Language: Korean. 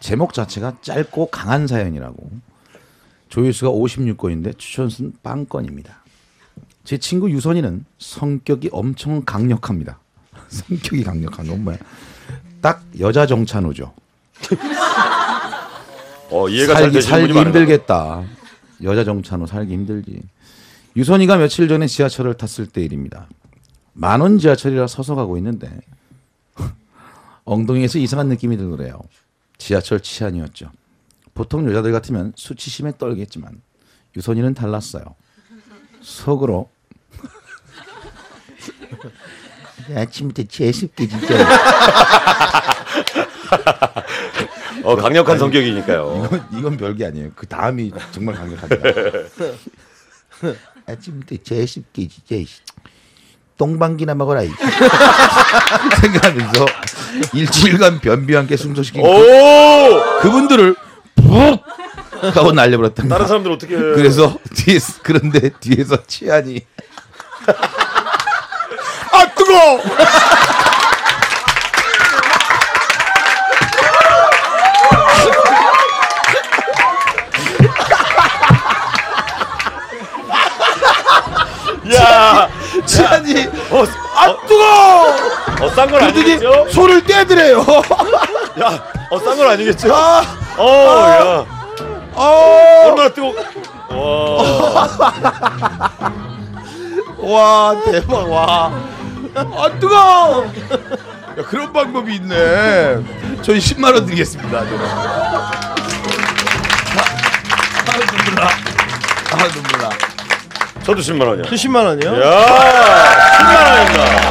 제목 자체가 짧고 강한 사연이라고 조회수가 56건인데 추천수는 빵건입니다. 제 친구 유선이는 성격이 엄청 강력합니다. 성격이 강력한 건 뭐야? 딱 여자 정찬우죠. 어, 이해가 잘 살기, 살기 힘들겠다. 여자 정찬우 살기 힘들지. 유선이가 며칠 전에 지하철을 탔을 때 일입니다. 만원 지하철이라 서서 가고 있는데 엉덩이에서 이상한 느낌이 들더래요. 지하철 치안이었죠. 보통 여자들 같으면 수치심에 떨겠지만 유선이는 달랐어요. 속으로 아침부터 재수없게 진짜 어, 강력한 성격이니까요. 이건, 이건 별게 아니에요. 그 다음이 정말 강력합니다. 아침부터 재수없게 진짜. 똥방귀나 먹어라 이. 생각하면서 일주일간 변비와 함께! 그, 그분들을 푹 하고 날려버렸던 다른. 사람들 어떻게 해요? 그래서 뒤에 그런데 뒤에서 치안이 아 뜨거! 치안이 어, 아 뜨거! 어, 싼건 아니겠죠? 손을 떼더래요. 야, 어, 싼 건 아니겠죠? 아, 어, 야. 어, 얼마나 뜨거 와. 와 대박 와. 아 뜨거! 야 그런 방법이 있네. 저희 10만 원 드리겠습니다. 저는. 아, 아 눈물 나. 아 눈물 나. 저도 10만 원이요. 10만 원이요? 야, 10만 원입니다.